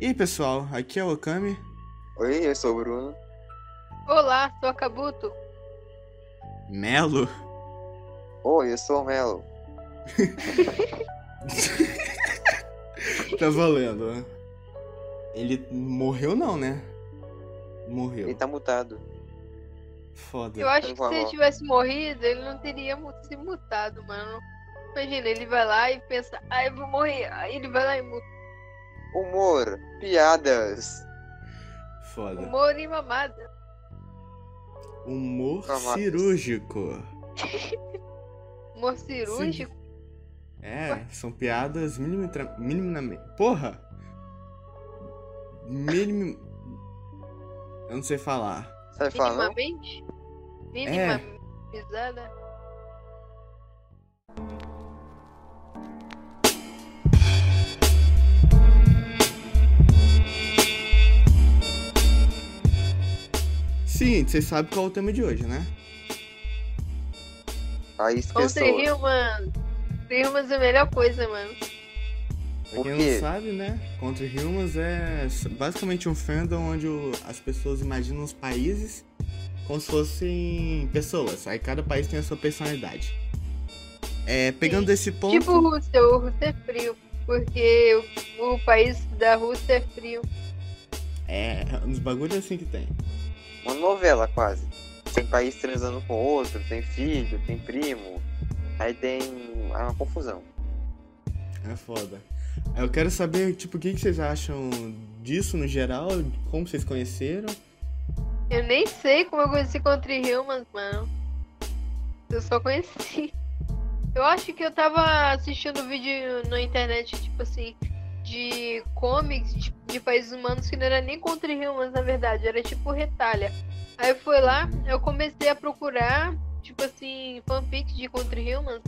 E aí pessoal, aqui é o Okami. Oi, eu sou o Bruno. Olá, sou a Kabuto. Melo? Oi, eu sou o Melo. tá valendo. né? Ele morreu não, né? Morreu. Ele tá mutado. Foda. Eu acho que se ele tivesse morrido, ele não teria se mutado, mano. Imagina, ele vai lá e pensa, ah, eu vou morrer. Aí ele vai lá e muta. Humor, piadas. Foda. Humor e mamada. Humor Mamada. cirúrgico. Humor cirúrgico. É, são piadas minimamente. Porra! Minim... Eu não sei falar. Sabe falar não? Minimamente. É. Seguinte, vocês sabem qual é o tema de hoje, né? Contra pessoa. Rio, mano. Humans é a melhor coisa, mano. Pra quem não sabe, né? Contra Humans é basicamente um fandom onde as pessoas imaginam os países como se fossem pessoas. Aí cada país tem a sua personalidade. É, pegando Sim. esse ponto. Tipo Rússia, o Rússia é frio. Porque o, o país da Rússia é frio. É, uns bagulhos assim que tem. Uma novela quase. Tem país transando com outro, tem filho, tem primo. Aí tem é uma confusão. É foda. Aí Eu quero saber, tipo, o que, vocês acham disso no geral, como vocês conheceram. Eu nem sei como eu conheci Contra Humans, mano. Eu só conheci. Eu acho que eu tava assistindo vídeo na internet, tipo assim, de comics de, de países humanos que não era nem Contra Humans, na verdade, era tipo retalha. Aí foi lá, eu comecei a procurar, tipo assim, fanfics de Contra Humans,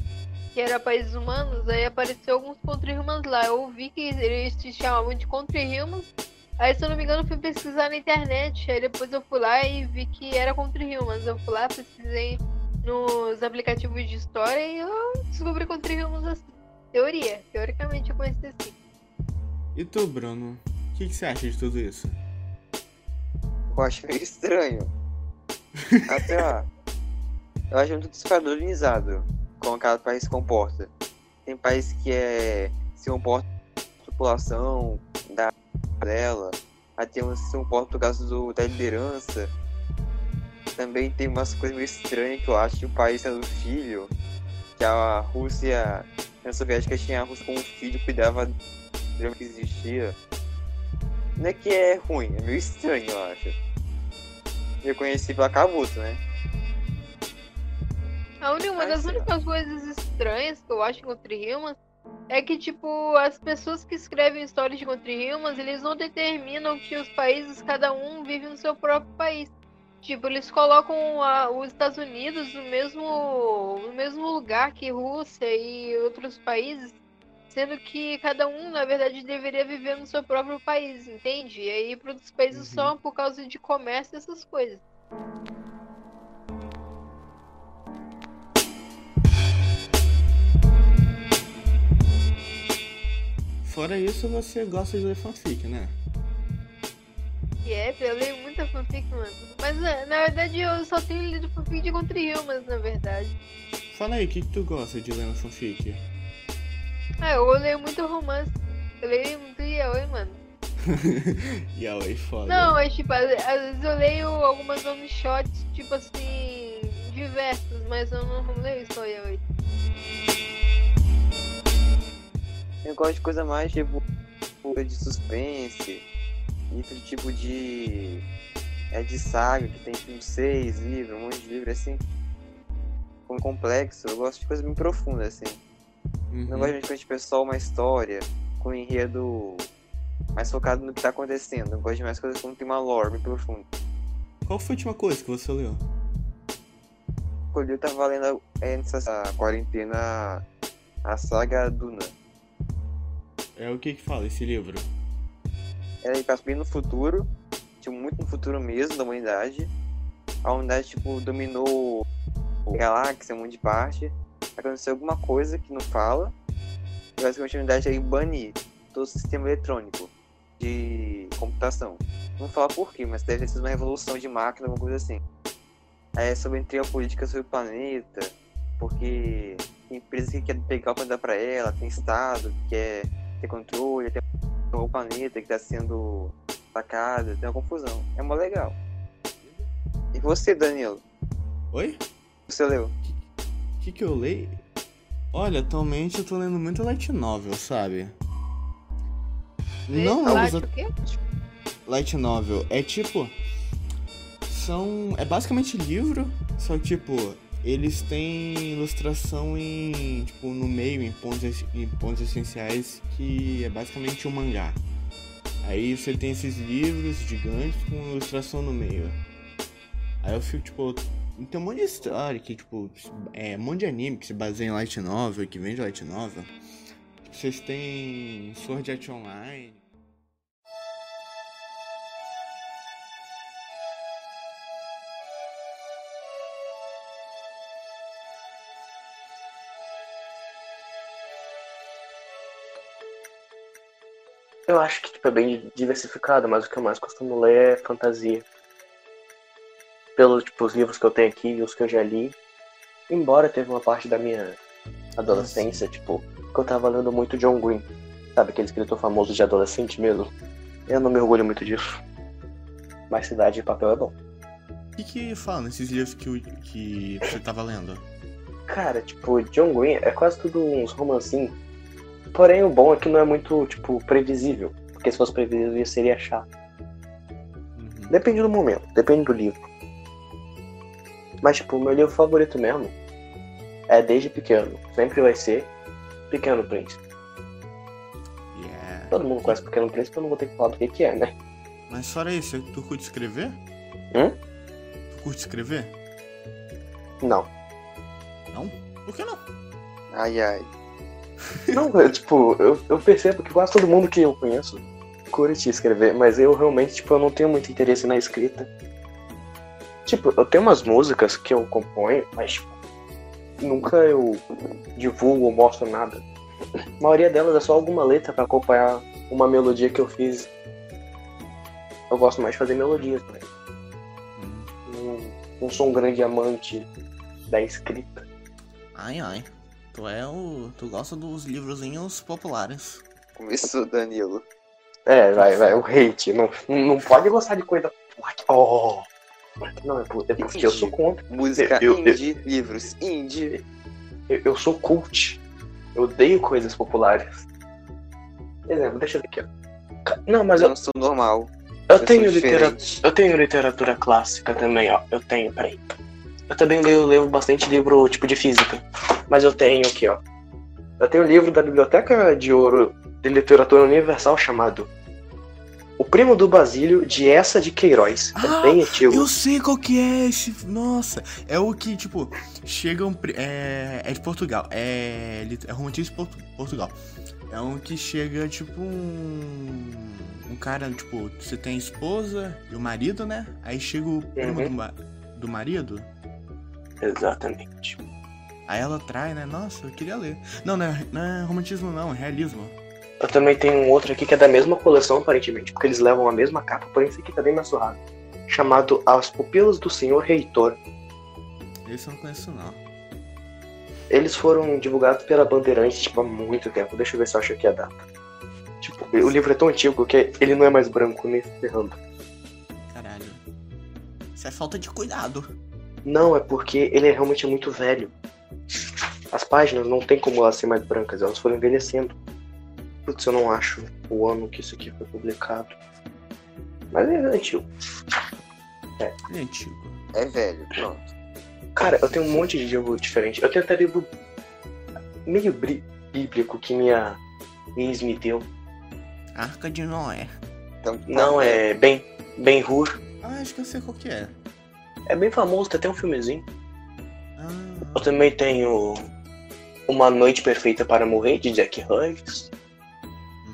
que era países humanos, aí apareceu alguns Contra Humans lá. Eu vi que eles se chamavam de Contra Humans. Aí, se eu não me engano, eu fui pesquisar na internet. Aí depois eu fui lá e vi que era Contra Humans. Eu fui lá, pesquisei nos aplicativos de história e eu descobri Contra Humans assim. Teoria. Teoricamente eu conheci assim. E tu, Bruno? O que, que você acha de tudo isso? Eu acho meio estranho. Até ó. Eu acho muito despadronizado como cada país se comporta. Tem país que é se comporta a população da dela. Aí tem uns que se comporta por causa do, da liderança. Também tem umas coisas meio estranhas que eu acho que o país sendo filho. Que a Rússia, a União Soviética tinha a Rússia como filho, cuidava do problema que existia. Não é que é ruim, é meio estranho, eu acho. Eu conheci pela Kabuto, né? A única, uma das únicas coisas estranhas que eu acho em Contra Humans é que, tipo, as pessoas que escrevem histórias de Contra Humans, eles não determinam que os países, cada um vive no seu próprio país. Tipo, eles colocam a- os Estados Unidos no mesmo, no mesmo lugar que Rússia e outros países, sendo que cada um, na verdade, deveria viver no seu próprio país, entende? E aí, para outros países Uhum. só por causa de comércio e essas coisas. Fora isso, você gosta de ler fanfic, né? E é, eu leio muita fanfic, mano. Mas na, na verdade eu só tenho lido fanfic de Contra Humans, na verdade. Fala aí, o que, que tu gosta de ler no fanfic? Ah, eu leio muito romance. Eu leio muito yaoi, mano. Yaoi, foda. Não, mas tipo, às, às vezes eu leio algumas one shots, tipo assim, diversas, mas eu não leio só yaoi. Eu gosto de coisa mais tipo de suspense, outro tipo de. É de saga, que tem tipo seis livros, um monte de livro assim. Com complexo, eu gosto de coisa bem profunda, assim. Uhum. Não gosto de coisa tipo é só uma história, com um enredo mais focado no que tá acontecendo. Eu gosto de mais coisas que tem uma lore bem profunda. Qual foi a última coisa que você leu? Eu tava lendo é, nessa quarentena a saga Duna. É o que que fala esse livro? Ela passa bem no futuro tipo, muito no futuro mesmo da humanidade. A humanidade, tipo, dominou a galáxia, um monte de parte. Aconteceu alguma coisa que não fala. E basicamente a humanidade aí banir todo o sistema eletrônico de computação. Não fala por quê, mas deve ter sido uma revolução de máquina, alguma coisa assim. É sobre a política sobre o planeta, porque tem empresa que quer pegar o planeta pra ela, tem estado que quer ter controle, tem o planeta que tá sendo atacado, tem uma confusão. É mó legal. E você, Danilo? Oi? Você leu? O que, que eu leio? Olha, atualmente eu tô lendo muito light novel, sabe? Não Light novos o quê? light novel. É tipo. São. É basicamente livro, só que tipo. Eles têm ilustração em. Tipo, no meio, em pontos, em pontos essenciais, que é basicamente um mangá. Aí você tem esses livros gigantes com ilustração no meio. Aí eu fico, tipo. Tem um monte de história que, tipo, é um monte de anime que se baseia em light novel, que vem de light novel. Vocês têm Sword Art Online. Eu acho que tipo, é bem diversificado, mas o que eu mais costumo ler é fantasia. Pelos tipo, os livros que eu tenho aqui e os que eu já li. Embora teve uma parte da minha adolescência, tipo, que eu tava lendo muito John Green. Sabe, aquele escritor famoso de adolescente mesmo. Eu não me orgulho muito disso. Mas Cidade de Papel é bom. O que que fala nesses livros que, que você tava lendo? Cara, tipo, John Green é quase tudo uns romancinhos. Porém, o bom é que não é muito, tipo, previsível. Porque se fosse previsível seria chato. Uhum. Depende do momento, depende do livro. Mas, tipo, o meu livro favorito mesmo é desde pequeno. Sempre vai ser Pequeno Príncipe. Yeah. Todo mundo conhece Pequeno Príncipe, eu não vou ter que falar do que, que é, né? Mas fora isso, tu curte escrever? Hum? Tu curte escrever? Não. Não? Por que não? Ai, ai. Não, é, tipo, eu, eu percebo que quase todo mundo que eu conheço curte escrever, mas eu realmente, tipo, eu não tenho muito interesse na escrita. Tipo, eu tenho umas músicas que eu componho, mas tipo, nunca eu divulgo ou mostro nada. A maioria delas é só alguma letra pra acompanhar uma melodia que eu fiz. Eu gosto mais de fazer melodias, né? Não, não sou um grande amante da escrita. Ai, ai. Tu é o. Tu gosta dos livrozinhos populares. Começou, Danilo. É, vai, vai, o hate. Não, não pode gostar de coisa. Oh! Não, é é porque eu sou contra. Música Eu- eu- indie, livros indie. Eu, eu sou cult. Eu odeio coisas populares. Exemplo, deixa eu ver aqui, ó. Não, mas Eu eu, não sou normal. eu Eu tenho literatura. Eu tenho literatura clássica também, ó. Eu tenho, peraí. Eu também leio, leio bastante livro tipo de física. Mas eu tenho aqui, ó. Eu tenho um livro da Biblioteca de Ouro de Literatura Universal chamado O Primo do Basílio, de Essa de Queiroz. Ah, é bem antigo. Eu sei qual que é esse. Nossa, é o que, tipo, chegam. É, é de Portugal. É. É romantismo de Portu- Portugal. É um que chega, tipo, um. Um cara, tipo, você tem a esposa e o marido, né? Aí chega o primo Uhum. do, do marido. Exatamente. Aí ela trai, né? Nossa, eu queria ler. Não, não é, não é romantismo, não, é realismo. Eu também tenho um outro aqui que é da mesma coleção, aparentemente, porque eles levam a mesma capa, porém esse aqui tá bem mais surrado. Chamado As Pupilas do Senhor Reitor. Esse eu não conheço, não. Eles foram divulgados pela Bandeirantes, tipo, há muito tempo. Deixa eu ver se eu acho aqui a data. Tipo, o livro é tão antigo que ele não é mais branco, nem ferrando. Caralho. Isso é falta de cuidado. Não, é porque ele é realmente muito velho. As páginas não tem como elas ser mais brancas, elas foram envelhecendo. Putz, eu não acho o ano que isso aqui foi publicado. Mas é antigo. Ele é antigo. É velho, pronto. Cara, eu tenho um monte de livro diferente. Eu tenho até livro meio bíblico que minha ex me deu. Arca de Noé. Então, tá Não, é bem, bem Hur. Ah, acho que eu sei qual que é. É bem famoso, tem até um filmezinho. Ah, Eu também tenho Uma Noite Perfeita para Morrer, de Jack Hughes.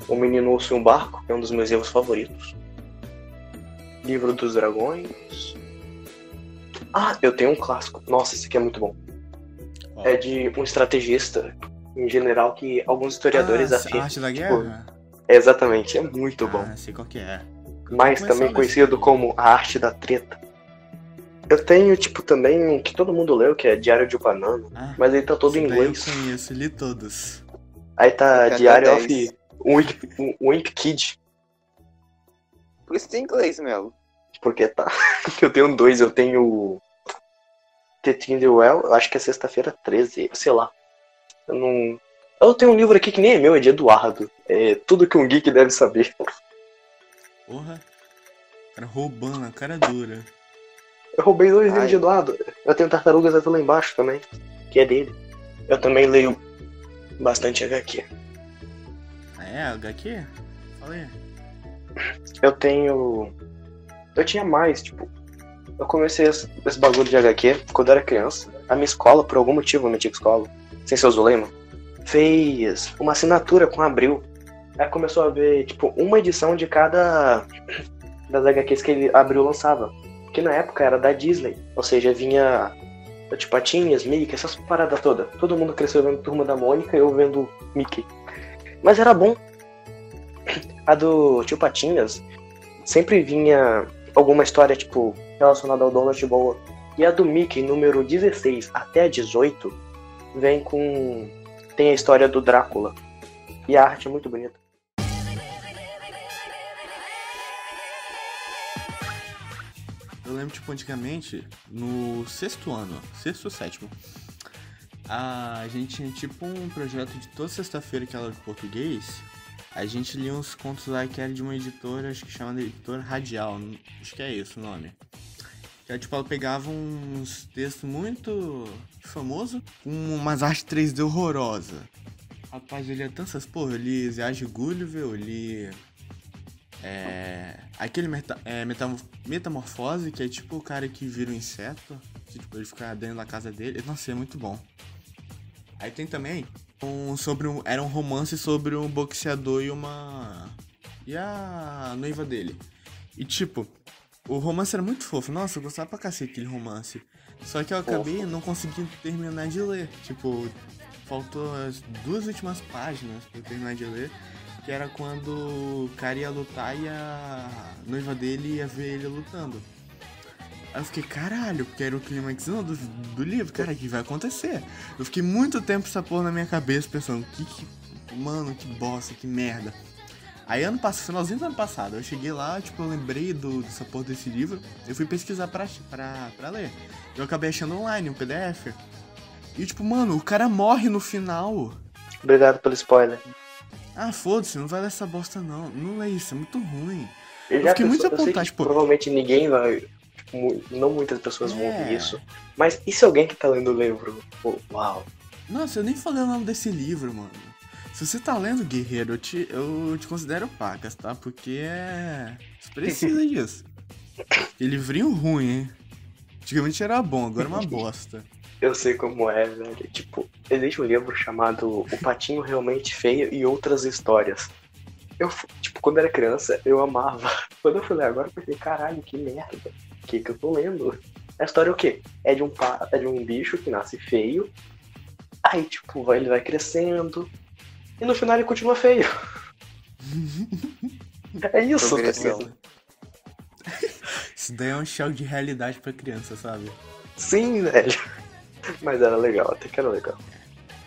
O Menino Urso em um Barco, que é um dos meus livros favoritos. Livro dos Dragões. Ah, eu tenho um clássico. Nossa, esse aqui é muito bom. É de um estrategista, em general, que alguns historiadores ah, afirmam. arte da tipo, guerra? Exatamente, é muito bom. Ah, sei qual que é. Mas também conhecido como a arte da treta. Eu tenho, tipo, também um que todo mundo leu, que é Diário de Banana. Ah, Mas ele tá todo em inglês. Eu conheço, li todos. Aí tá Cada Diário of 10. Wink, Wink Kid. Por isso tem inglês, Melo. Porque tá. Eu tenho dois, eu tenho. The Tinder Well, eu acho que é sexta-feira 13, sei lá. Eu não. Eu tenho um livro aqui que nem é meu, é de Eduardo. É tudo que um geek deve saber. Porra. Cara roubando a cara dura. Eu roubei dois livros de Eduardo. Eu tenho Tartarugas Azul lá embaixo também, que é dele. Eu também leio bastante HQ. É? HQ? Falei. Eu tenho. Eu tinha mais, tipo. Eu comecei esse, esse bagulho de HQ quando eu era criança. A minha escola, por algum motivo, a minha antiga escola, sem seu Zulema, fez uma assinatura com Abril. Aí começou a ver, tipo, uma edição de cada das HQs que ele Abril lançava. Que na época era da Disney. Ou seja, vinha tipo Patinhas, Mickey, essas paradas todas. Todo mundo cresceu vendo Turma da Mônica e eu vendo Mickey. Mas era bom. A do Tio Patinhas sempre vinha alguma história, tipo, relacionada ao Donald Boa. E a do Mickey, número 16 até a 18, vem com. tem a história do Drácula. E a arte é muito bonita. Eu lembro, tipo, antigamente, no sexto ano, sexto ou sétimo, a gente tinha, tipo, um projeto de toda sexta-feira que era de português. A gente lia uns contos lá que era de uma editora, acho que chama de editora Radial, acho que é isso o nome. Que tipo, ela pegava uns textos muito famosos, com umas artes 3D horrorosa. Rapaz, eu lia tantas, porra, eu li de Gulliver, eu li é, aquele meta, é, metamor- metamorfose, que é tipo o cara que vira um inseto, que tipo, ele fica dentro da casa dele. Nossa, é muito bom. Aí tem também um sobre um. Era um romance sobre um boxeador e uma. E a noiva dele. E tipo, o romance era muito fofo. Nossa, eu gostava pra cacete aquele romance. Só que eu acabei não conseguindo terminar de ler. Tipo, faltou as duas últimas páginas pra eu terminar de ler. Que era quando o cara ia lutar e a noiva dele ia ver ele lutando. Aí eu fiquei, caralho, porque era o clímax do, do livro, cara, o que vai acontecer? Eu fiquei muito tempo essa porra na minha cabeça, pensando, que que. Mano, que bosta, que merda. Aí ano passado, finalzinho do ano passado, eu cheguei lá, tipo, eu lembrei do, dessa porra desse livro, eu fui pesquisar pra, pra, pra ler. Eu acabei achando online, um PDF. E tipo, mano, o cara morre no final. Obrigado pelo spoiler. Ah, foda-se, não vai ler essa bosta não. Não lê isso, é muito ruim. Eu fiquei muito pensou- eu sei desapontado, que tipo- Provavelmente ninguém vai. tipo, não muitas pessoas vão É. ouvir isso. Mas e se alguém que tá lendo o livro? Pô, uau. Nossa, eu nem falei o nome desse livro, mano. Se você tá lendo, guerreiro, eu te, eu te considero pacas, tá? Porque é. Você precisa disso. Que livrinho ruim, hein? Antigamente era bom, agora é uma bosta. Eu sei como é, velho. Tipo, existe um livro chamado O Patinho Realmente Feio e Outras Histórias. Eu, tipo, quando era criança, eu amava. Quando eu fui ler agora, eu pensei, caralho, que merda. O que que eu tô lendo? A história é o quê? É de um, pa- é de um bicho que nasce feio. Aí, tipo, vai- ele vai crescendo. E no final ele continua feio. É isso, tá Progressão. ligado? Isso daí é um choque de realidade pra criança, sabe? Sim, velho. Mas era legal, até que era legal.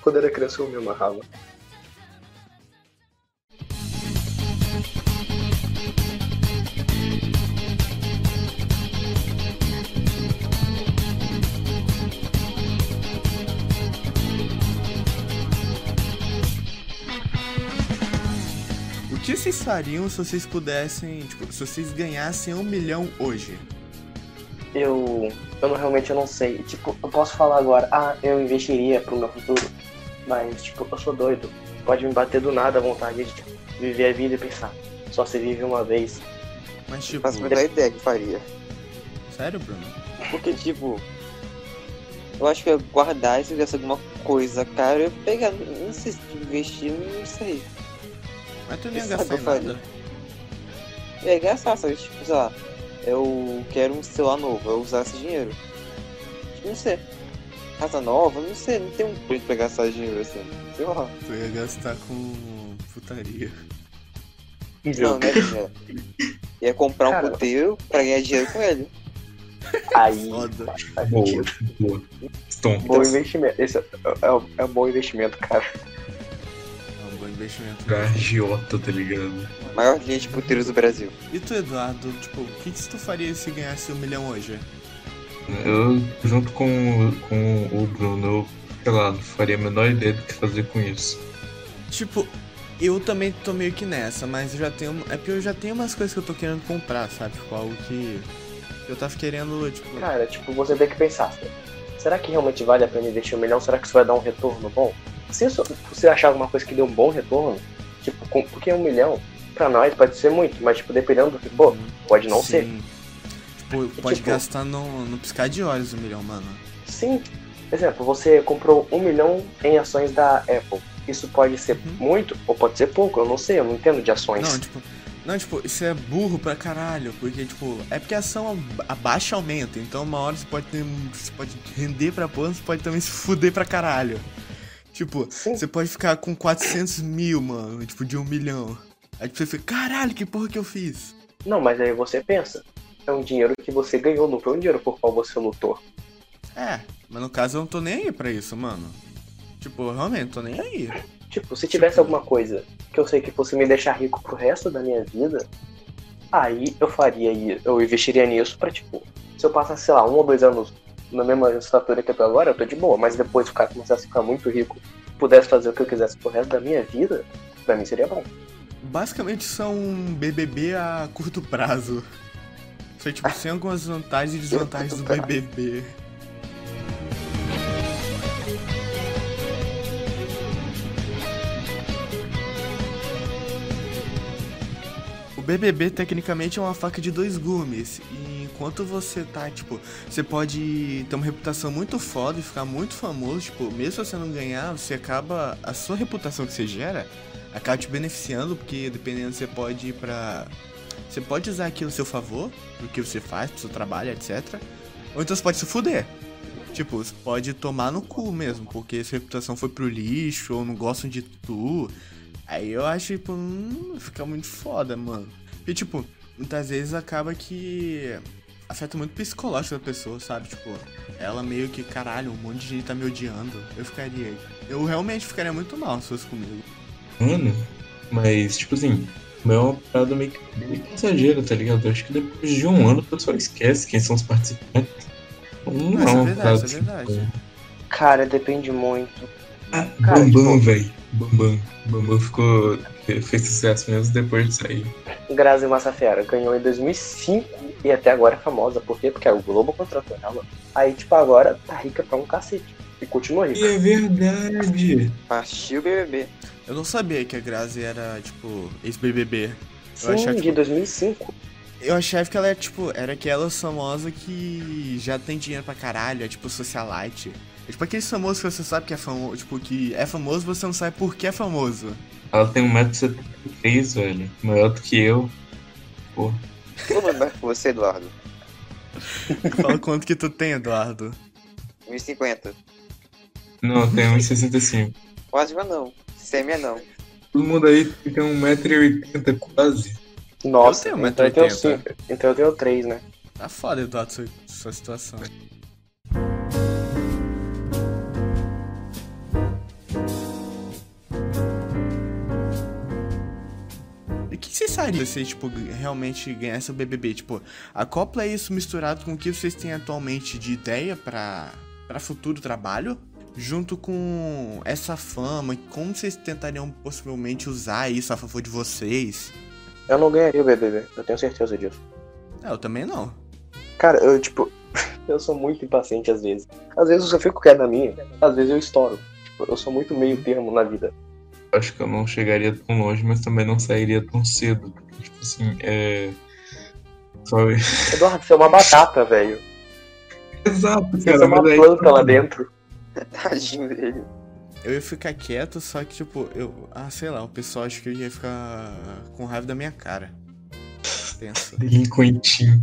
Quando era criança eu me amarrava. O que vocês fariam se vocês pudessem, tipo, se vocês ganhassem um milhão hoje? Eu, eu não, realmente eu não sei. Tipo, eu posso falar agora, ah, eu investiria pro meu futuro. Mas, tipo, eu sou doido. Pode me bater do nada a vontade de tipo, viver a vida e pensar. Só se vive uma vez. Mas tipo, Faço a menor ideia que faria. sério, Bruno? Porque, tipo, eu acho que eu guardar se fizesse alguma coisa, cara, eu ia pegar, não sei se investir, não sei. Mas tu nem ia gastar nada. Eu ia gastar, sabe? Tipo, sei lá, eu quero um celular novo, eu usar esse dinheiro. Não sei. Casa nova, não sei, não tem um jeito pra gastar dinheiro assim. Sei lá. Tu ia gastar com putaria. Não, né, dinheiro? Ia comprar um Cara. puteiro pra ganhar dinheiro com ele. Aí Foda. faz Boa, boa. Stom. Bom investimento. Esse é, é, é um bom investimento, cara. É um bom investimento. Pra agiota, tá ligado? Maior linha de puteiros do Brasil. E tu, Eduardo, tipo, o que, que tu faria se ganhasse um milhão hoje? Eu, junto com, com o Bruno, eu, sei lá, não faria a menor ideia do que fazer com isso. Tipo, eu também tô meio que nessa, mas eu já tenho. É porque eu já tenho umas coisas que eu tô querendo comprar, sabe? Tipo, algo que. Eu tava querendo, tipo. Cara, tipo, você tem que pensar. Será que realmente vale a pena investir um milhão? Será que isso vai dar um retorno bom? Se isso, você achar alguma coisa que dê um bom retorno, tipo, com- porque um milhão, pra nós pode ser muito, mas tipo, dependendo do que for, pode não ser. Sim. Tipo, pode tipo- gastar no, no piscar de olhos um milhão, mano. Sim. Exemplo, você comprou um milhão em ações da Apple. Isso pode ser Uhum. muito ou pode ser pouco, eu não sei, eu não entendo de ações. Não, tipo. Não, tipo, isso é burro pra caralho, porque, tipo, é porque a ação ab- abaixa aumenta, então uma hora você pode ter. Você pode render pra porra, você pode também se fuder pra caralho. Tipo, Sim. você pode ficar com 400 mil, mano, tipo, de um milhão. Aí tipo, você fica, caralho, que porra que eu fiz? Não, mas aí você pensa. É um dinheiro que você ganhou, não foi um dinheiro por qual você lutou. É, mas no caso eu não tô nem aí pra isso, mano. Tipo, eu realmente não tô nem aí. Tipo, se tivesse alguma coisa que eu sei que fosse me deixar rico pro resto da minha vida, aí eu faria isso, eu investiria nisso pra, tipo, se eu passasse, sei lá, um ou dois anos na mesma estatura que eu tô agora, eu tô de boa, mas depois o cara começasse a ficar muito rico, pudesse fazer o que eu quisesse pro resto da minha vida, pra mim seria bom. Basicamente são um BBB a curto prazo. Só tipo, sem algumas vantagens e desvantagens do BBB. O BBB tecnicamente é uma faca de dois gumes. E enquanto você tá, tipo, você pode ter uma reputação muito foda e ficar muito famoso, tipo, mesmo se você não ganhar, você acaba. A sua reputação que você gera acaba te beneficiando, porque dependendo você pode ir pra. Você pode usar aquilo a seu favor, pro que você faz, pro seu trabalho, etc. Ou então você pode se fuder. Tipo, você pode tomar no cu mesmo, porque sua reputação foi pro lixo, ou não gostam de tu. Aí eu acho, tipo, hum, fica muito foda, mano. Porque, tipo, muitas vezes acaba que afeta muito o psicológico da pessoa, sabe? Tipo, ela meio que, caralho, um monte de gente tá me odiando. Eu ficaria. Eu realmente ficaria muito mal se fosse comigo. Mano, mas, tipo assim, não é uma parada meio que meio que exagera, tá ligado? Eu acho que depois de um ano o pessoal esquece quem são os participantes. Não, Mas é uma verdade, parada isso é verdade. tipo, Cara, depende muito. Ah, Cara, Bambam, tipo- velho. Bambam. Bambam ficou. fez sucesso mesmo depois de sair. Grazi Massafera ganhou em 2005 e até agora é famosa. Por quê? Porque o Globo contratou ela. Aí, tipo, agora tá rica pra um cacete. E continua E rica. é verdade. Partiu o BBB. Eu não sabia que a Grazi era, tipo, ex-BBB. Eu Sim, achava, de tipo, 2005. eu achava que ela era, tipo, era aquela famosa que já tem dinheiro pra caralho, é tipo socialite. É tipo aquele famoso que você sabe que é famoso, tipo, que é famoso, você não sabe por que é famoso. Ela tem 1,73m, velho. Maior do que eu. Pô. Todo mundo vai com você, Eduardo. Fala quanto que tu tem, Eduardo. 1,50. Não, eu tenho 1,65m. Quase mas não. Semi é não. Todo mundo aí tem 1,80m quase. Nossa, tenho então eu tenho 1,80. cinco. Então eu tenho 3, né? Tá foda, Eduardo, sua, sua situação. E o que vocês fariam se, tipo, realmente ganhasse o BBB? Tipo, acopla isso misturado com o que vocês têm atualmente de ideia pra futuro trabalho, junto com essa fama, e como vocês tentariam possivelmente usar isso a favor de vocês. Eu não ganharia o BBB, eu tenho certeza disso. É, eu também não. Cara, eu, tipo, eu sou muito impaciente às vezes. Às vezes eu fico quieto na minha, às vezes eu estouro. Tipo, eu sou muito meio termo na vida. Acho que eu não chegaria tão longe, mas também não sairia tão cedo. Tipo assim, é. Só... Eduardo, você é uma batata, velho. Exato, Você cara. é uma mas aí- planta lá dentro. Tadinho dele. Eu ia ficar quieto, só que, tipo, eu. Ah, sei lá, o pessoal acho que ia ficar com raiva da minha cara. Tenso. Delinquentinho.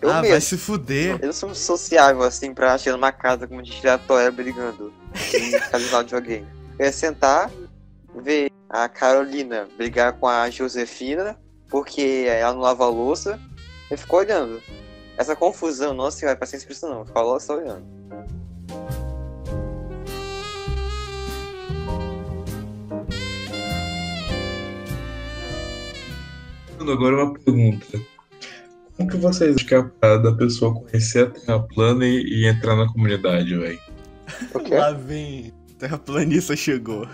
Eu ah, vai mesmo. se fuder. Eu sou sociável assim pra chegar numa casa com um aleatória brigando e ficar de alguém. Eu ia sentar, ver a Carolina brigar com a Josefina, porque ela não lava a louça, e ficou olhando. Essa confusão, nossa senhora, pra ser expressão não, ficou só olhando. Agora uma pergunta. Como que vocês acham que é a parada da pessoa conhecer a Terra plana e, e entrar na comunidade, velho? Lá vem. Terraplanista chegou.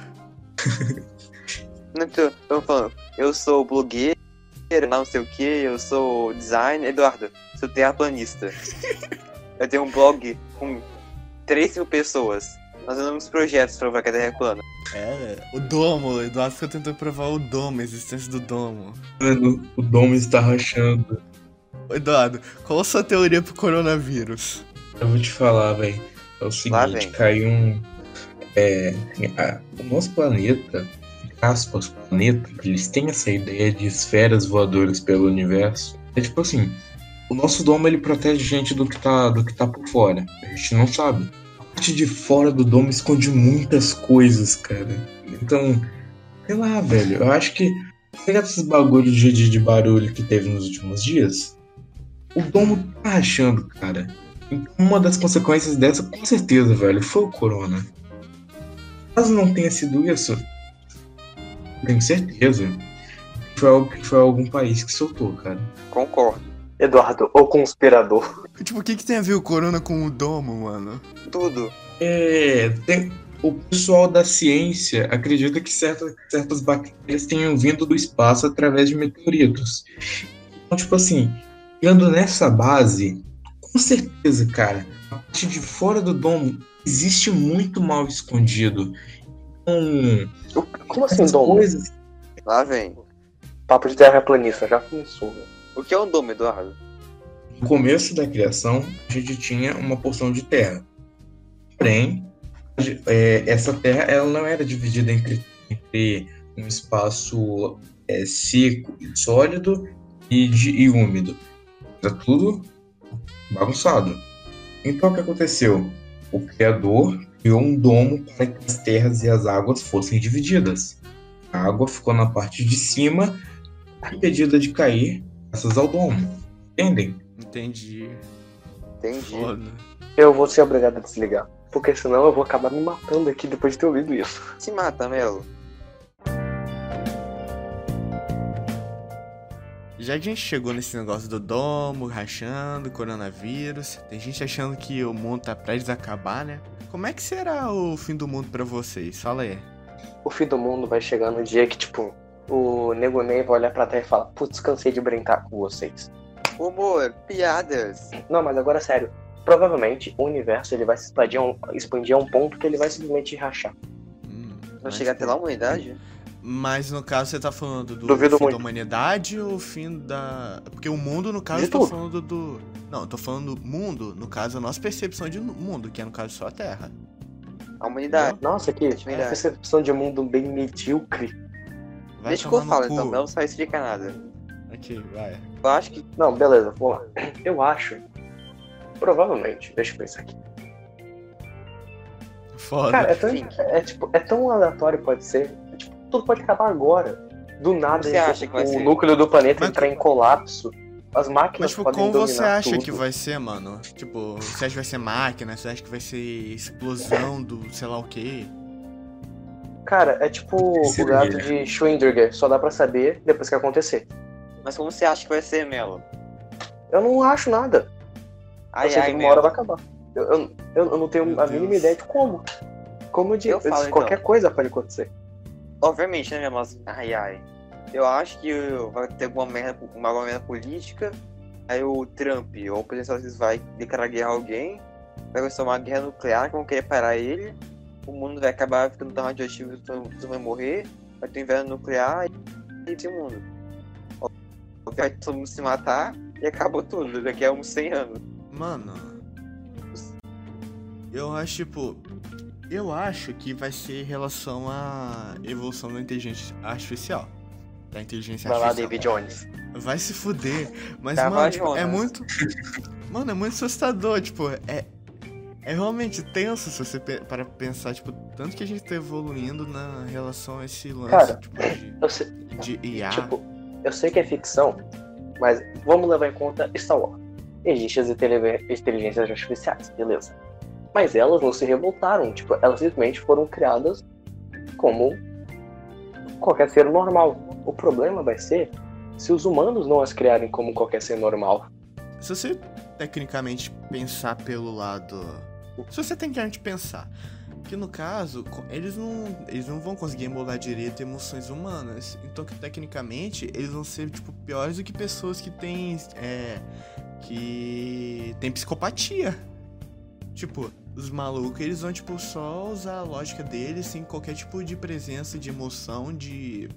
Não tô, tô falando, eu sou blogueiro, não sei o que, eu sou designer, Eduardo, sou terraplanista. eu tenho um blog com 3 mil pessoas. Nós andamos projetos pra provar que a Terra é plana. É, o domo. O Eduardo fica tentando provar o domo, a existência do domo. Mano, o Dom está rachando. Ô, Eduardo, qual a sua teoria pro coronavírus? Eu vou te falar, velho. É o seguinte, caiu um. É, a- o nosso planeta, aspas, planeta, eles têm essa ideia de esferas voadoras pelo universo. É tipo assim, o nosso domo ele protege a gente do que tá, do que tá por fora. A gente não sabe. Parte de fora do domo esconde muitas coisas, cara. Então, sei lá, velho. Eu acho que. Pega esses bagulhos de, de, de barulho que teve nos últimos dias. O domo tá rachando, cara. Uma das consequências dessa, com certeza, velho, foi o corona. Caso não tenha sido isso, tenho certeza foi, foi algum país que soltou, cara. Concordo. Eduardo, o conspirador. Tipo, o que, que tem a ver o corona com o domo, mano? Tudo. É, tem- o pessoal da ciência acredita que certas, certas bactérias tenham vindo do espaço através de meteoritos. Então, tipo assim, pegando nessa base, com certeza, cara, a parte de fora do domo existe muito mal escondido. Então, Como assim, domo? coisas Lá vem. Papo de terraplanista, já começou. velho. O que é um domo, Eduardo? No começo da criação, a gente tinha uma porção de terra. Porém, é, essa terra ela não era dividida entre, entre um espaço é, seco e sólido e, de- e úmido. Era tudo bagunçado. Então, o que aconteceu? O Criador criou um domo para que as terras e as águas fossem divididas. A água ficou na parte de cima, impedida de cair, graças ao domo. Entendem? Entendi. Entendi. Foda. Eu vou ser obrigado a desligar. Porque senão eu vou acabar me matando aqui depois de ter ouvido isso. Se mata, Melo. Já que a gente chegou nesse negócio do domo, rachando, coronavírus, tem gente achando que o mundo tá prestes a acabar, né? Como é que será o fim do mundo pra vocês? Fala aí. O fim do mundo vai chegar no dia que, tipo, o Nego Ney vai olhar pra terra e falar, putz, cansei de brincar com vocês. Humor, piadas. Não, mas agora sério. Provavelmente o universo ele vai se expandir a um, expandir a um ponto que ele vai simplesmente rachar. Hum, Vai chegar até lá a humanidade? Mas no caso você tá falando do Duvido fim muito. da humanidade ou o fim da. Porque o mundo, no caso, De eu tô tudo. falando do. Não, eu tô falando do mundo, no caso, a nossa percepção de mundo, que é no caso só a Terra. A humanidade. Nossa, que é percepção de mundo bem medíocre. Vai Deixa que eu falo, então. Melo só explica nada. Ok, vai. Eu acho que Não, beleza, vamos lá. Eu acho. Provavelmente, deixa eu pensar aqui. Foda. Cara, é tão, é, tipo, é tão aleatório pode ser. É, tipo, tudo pode acabar agora. Do nada, Você acha que vai o ser? núcleo do planeta Mas- entrar em colapso. As máquinas Mas, tipo, podem como você acha tudo. que vai ser, mano? Tipo, você acha que vai ser máquina? Você acha que vai ser explosão do sei lá o quê? Cara, é tipo Esse o gato é. de Schrödinger. Só dá pra saber depois que acontecer. Mas como você acha que vai ser, Melo? Eu não acho nada. Ai, eu sei ai, que uma hora Melo. vai acabar. Eu, eu, eu- eu não tenho Meu a Deus. mínima ideia de como. Como eu disse, Eu falo, qualquer então. coisa pode acontecer. Obviamente, né? Mas, ai, ai. Eu acho que vai ter alguma merda, uma alguma merda política. Aí o Trump ou o presidente vai declarar guerra a alguém. Vai começar uma guerra nuclear que vão querer parar ele. O mundo vai acabar ficando tão radioativo que todo mundo vai morrer. Vai ter um inverno nuclear e tem o mundo. Vai todo mundo se matar e acabou tudo. Daqui a uns 100 anos. Mano. Eu acho, tipo. Eu acho que vai ser em relação à evolução da inteligência artificial. Da inteligência Vai lá, artificial. David Jones. Vai se fuder. Mas, Tava mano, tipo, é muito. Mano, é muito assustador, tipo, é. É realmente tenso se você pe- para pensar, tipo, tanto que a gente tá evoluindo na relação a esse lance, Cara, tipo, de, Eu sei, de IA. tipo, eu sei que é ficção, mas vamos levar em conta Star Wars. Existem as inteligências artificiais, beleza. Mas elas não se revoltaram, tipo, elas simplesmente foram criadas como qualquer ser normal. O problema vai ser se os humanos não as criarem como qualquer ser normal. Se você tecnicamente pensar pelo lado. Se você tecnicamente pensar que no caso, eles não, eles não vão conseguir emular direito emoções humanas. Então que tecnicamente eles vão ser, tipo, piores do que pessoas que têm. É, que tem psicopatia. Tipo, os malucos, eles vão, tipo, só usar a lógica deles sem qualquer tipo de presença, de emoção, de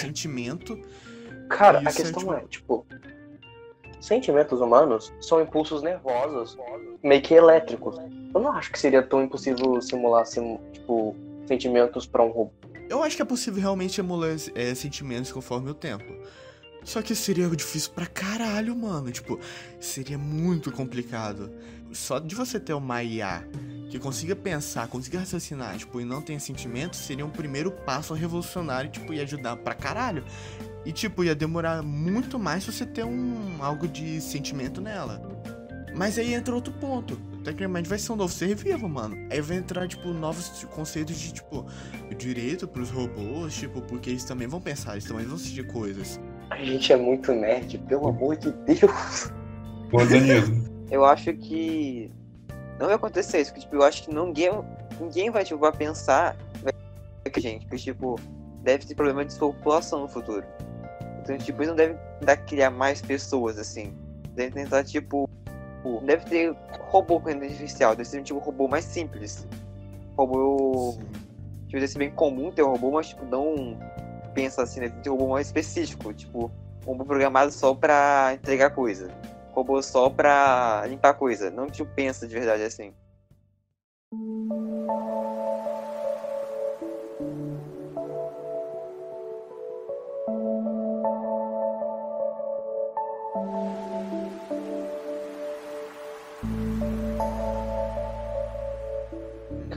sentimento. Cara, a é, questão tipo- é, tipo, sentimentos humanos são impulsos nervosos, meio que elétricos. Eu não acho que seria tão impossível simular, sim, tipo, sentimentos pra um robô. Eu acho que é possível realmente emular é, sentimentos conforme o tempo. Só que seria difícil pra caralho, mano. Tipo, seria muito complicado. Só de você ter uma IA que consiga pensar, consiga raciocinar, tipo, e não tenha sentimentos, seria um primeiro passo revolucionário, tipo, ia ajudar pra caralho. E, tipo, ia demorar muito mais se você ter um algo de sentimento nela. Mas aí entra outro ponto. Tecnicamente vai ser um novo ser vivo, mano. Aí vai entrar, tipo, novos conceitos de, tipo, direito pros robôs, tipo, porque eles também vão pensar, eles também vão sentir coisas. A gente é muito nerd, pelo amor de Deus. Ô, Danilo, Eu acho que não vai acontecer isso, porque tipo, eu acho que ninguém, ninguém vai, tipo, vai pensar que gente, porque tipo, deve ter problema de população no futuro. Então, tipo, eles não devem tentar criar mais pessoas, assim. Devem tentar, tipo, tipo, deve ter robô com inteligência artificial, deve ser um tipo robô mais simples. Robô, tipo, deve ser bem comum ter um robô, mas tipo, não pensa assim, deve ter um robô mais específico, tipo, um robô programado só pra entregar coisa robô só pra limpar coisa. Não tipo pensa de verdade assim.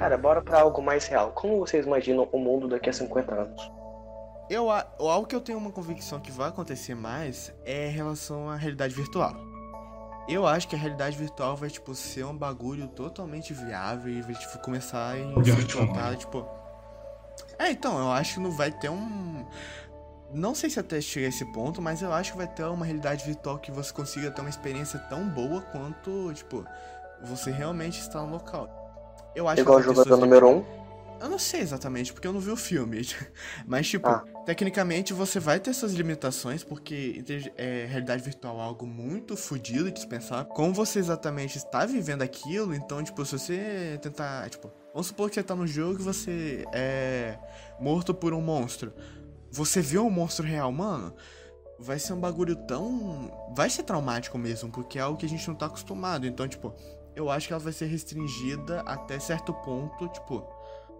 Cara, bora pra algo mais real. Como vocês imaginam o mundo daqui a 50 anos? Eu, a- algo que eu tenho uma convicção que vai acontecer mais é em relação à realidade virtual. Eu acho que a realidade virtual vai, tipo, ser um bagulho totalmente viável e vai, tipo, começar a Virtual. implantada, tipo... É, então, eu acho que não vai ter um... Não sei se até chegar a esse ponto, mas eu acho que vai ter uma realidade virtual que você consiga ter uma experiência tão boa quanto, tipo, você realmente está no local. Eu acho Igual o que ter jogador número 1? Um? eu não sei exatamente, porque eu não vi o filme. Mas, tipo, Ah. tecnicamente você vai ter suas limitações, porque é, realidade virtual é algo muito fodido de pensar. Como você exatamente está vivendo aquilo, então, tipo, se você tentar. Tipo, vamos supor que você tá no jogo e você é morto por um monstro. Você vê um monstro real, mano. Vai ser um bagulho tão. Vai ser traumático mesmo, porque é algo que a gente não tá acostumado. Então, tipo, eu acho que ela vai ser restringida até certo ponto, tipo,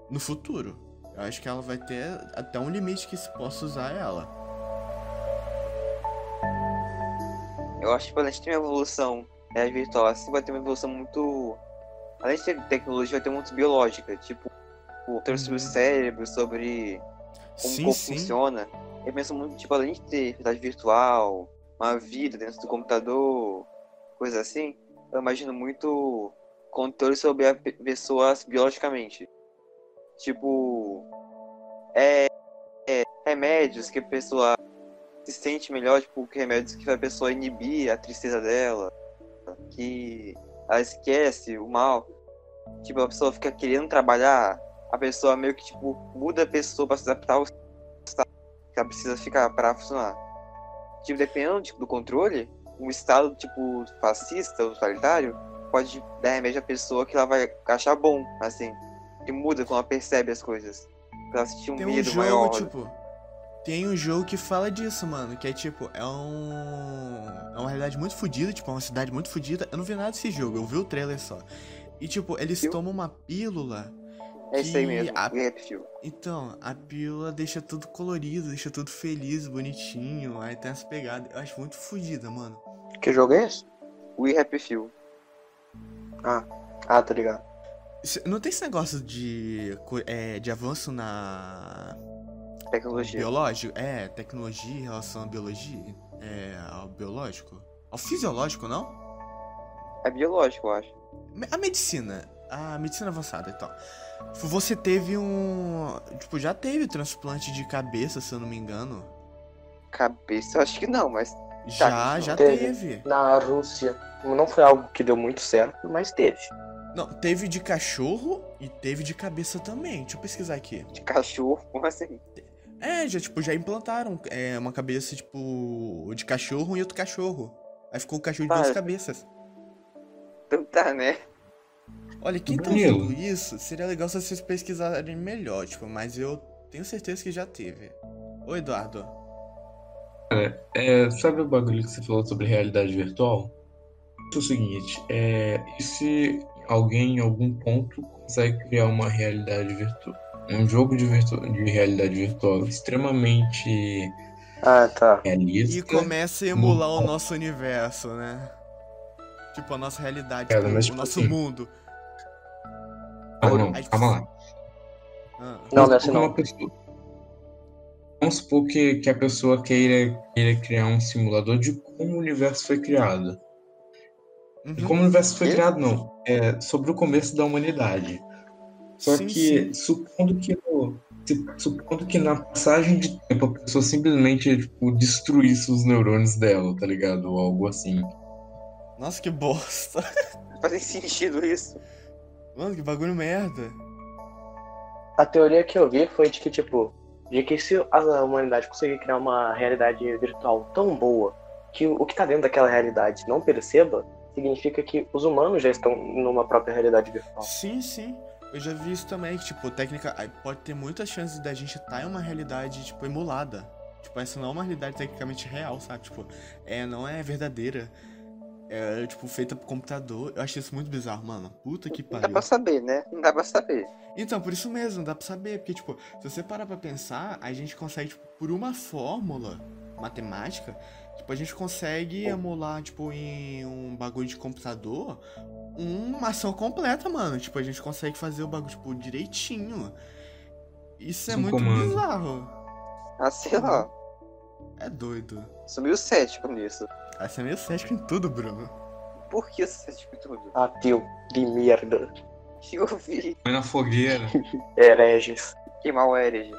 no futuro. Eu acho que ela vai ter até um limite que se possa usar ela. Eu acho que quando a gente tem uma evolução é, virtual assim, vai ter uma evolução muito. Além de ter tecnologia, vai ter muito biológica. Tipo, o ter sobre o cérebro, sobre como o sim, corpo sim. funciona. Eu penso muito, tipo, além de ter realidade virtual, uma vida dentro do computador, coisa assim, eu imagino muito controle sobre a pe- pessoa biologicamente. Tipo, é, é, remédios que a pessoa se sente melhor, tipo, remédios que a pessoa inibir a tristeza dela, que ela esquece o mal. Tipo, a pessoa fica querendo trabalhar, a pessoa meio que, tipo, muda a pessoa pra se adaptar ao estado que ela precisa ficar pra funcionar. Tipo, dependendo tipo, do controle, um estado, tipo, fascista, totalitário, pode dar remédio à pessoa que ela vai achar bom, assim. Que muda quando ela percebe as coisas. Pra ela sentir um Tem um medo jogo, maior. tipo. Tem um jogo que fala disso, mano. Que é tipo, é um. É uma realidade muito fodida, tipo, é uma cidade muito fodida. Eu não vi nada desse jogo, eu vi o trailer só. E tipo, eles Viu? tomam uma pílula É isso aí mesmo. a- Few. Então, a pílula deixa tudo colorido, deixa tudo feliz, bonitinho, aí tem essa pegada. Eu acho muito fodida, mano. Que jogo é esse? We Happy Few. Ah, tá ligado. Não tem esse negócio de, é, de avanço na Tecnologia. biológico? É, tecnologia em relação à biologia? É, ao biológico? Ao fisiológico, não? É biológico, eu acho. A medicina. A medicina avançada e tal. Você teve um. Tipo, já teve transplante de cabeça, se eu não me engano. Cabeça, acho que não, mas Já, já Teve. teve. Na Rússia. Não foi algo que deu muito certo, mas teve. Não, teve de cachorro e teve de cabeça também. Deixa eu pesquisar aqui. de cachorro, como assim? É, já, tipo, já implantaram é, uma cabeça, tipo, de cachorro e outro cachorro. Aí ficou o cachorro de Ah, duas cabeças. Então tá, né? Olha, quem tá usando isso, seria legal se vocês pesquisarem melhor, tipo, mas eu tenho certeza que já teve. Ô, Eduardo. É, sabe o bagulho que você falou sobre realidade virtual? É o seguinte, é, e se alguém em algum ponto consegue criar uma realidade virtual, um jogo de, virtu- de realidade virtual extremamente Ah, tá. realista, E começa a emular o Muito. nosso universo, né? Tipo, a nossa realidade, tipo, mas, o tipo nosso assim, mundo. Não, não, Aí- calma lá. Ah, Não, dessa supor que não. pessoa- Vamos supor que, que a pessoa queira, queira criar um simulador de como o universo foi criado. uhum. E como o universo foi criado, não. É sobre o começo da humanidade. Só Sim, que, sim. supondo que no- supondo que na passagem de tempo a pessoa simplesmente tipo, destruísse os neurônios dela, tá ligado? Ou algo assim. Nossa, que bosta. Não faz nem sentido isso. Mano, que bagulho merda. A teoria que eu vi foi de que, tipo, de que se a humanidade conseguir criar uma realidade virtual tão boa que o que tá dentro daquela realidade não perceba, significa que os humanos já estão numa própria realidade virtual. Sim, sim. Eu já vi isso também, que, tipo, técnica. Pode ter muitas chances da gente estar em uma realidade, tipo, emulada. Tipo, essa não é uma realidade tecnicamente real, sabe? Tipo, é, não é verdadeira. É, tipo, feita por computador. Eu achei isso muito bizarro, mano. Puta que Não dá pariu. pra saber, né? Não dá pra saber. Então, por isso mesmo, não dá pra saber. Porque, tipo, se você parar pra pensar, a gente consegue, tipo, por uma fórmula matemática, tipo, a gente consegue emular, tipo, em um bagulho de computador, uma ação completa, mano. Tipo, a gente consegue fazer o bagulho, tipo, direitinho. Isso é Um muito comando. bizarro. Ah, sei lá. É doido. Sou meio cético nisso. Aí você é meio cético em tudo, Bruno. Por que eu sou cético em tudo? Ateu de merda. Que eu vi Foi na fogueira. Hereges. queimar o herege.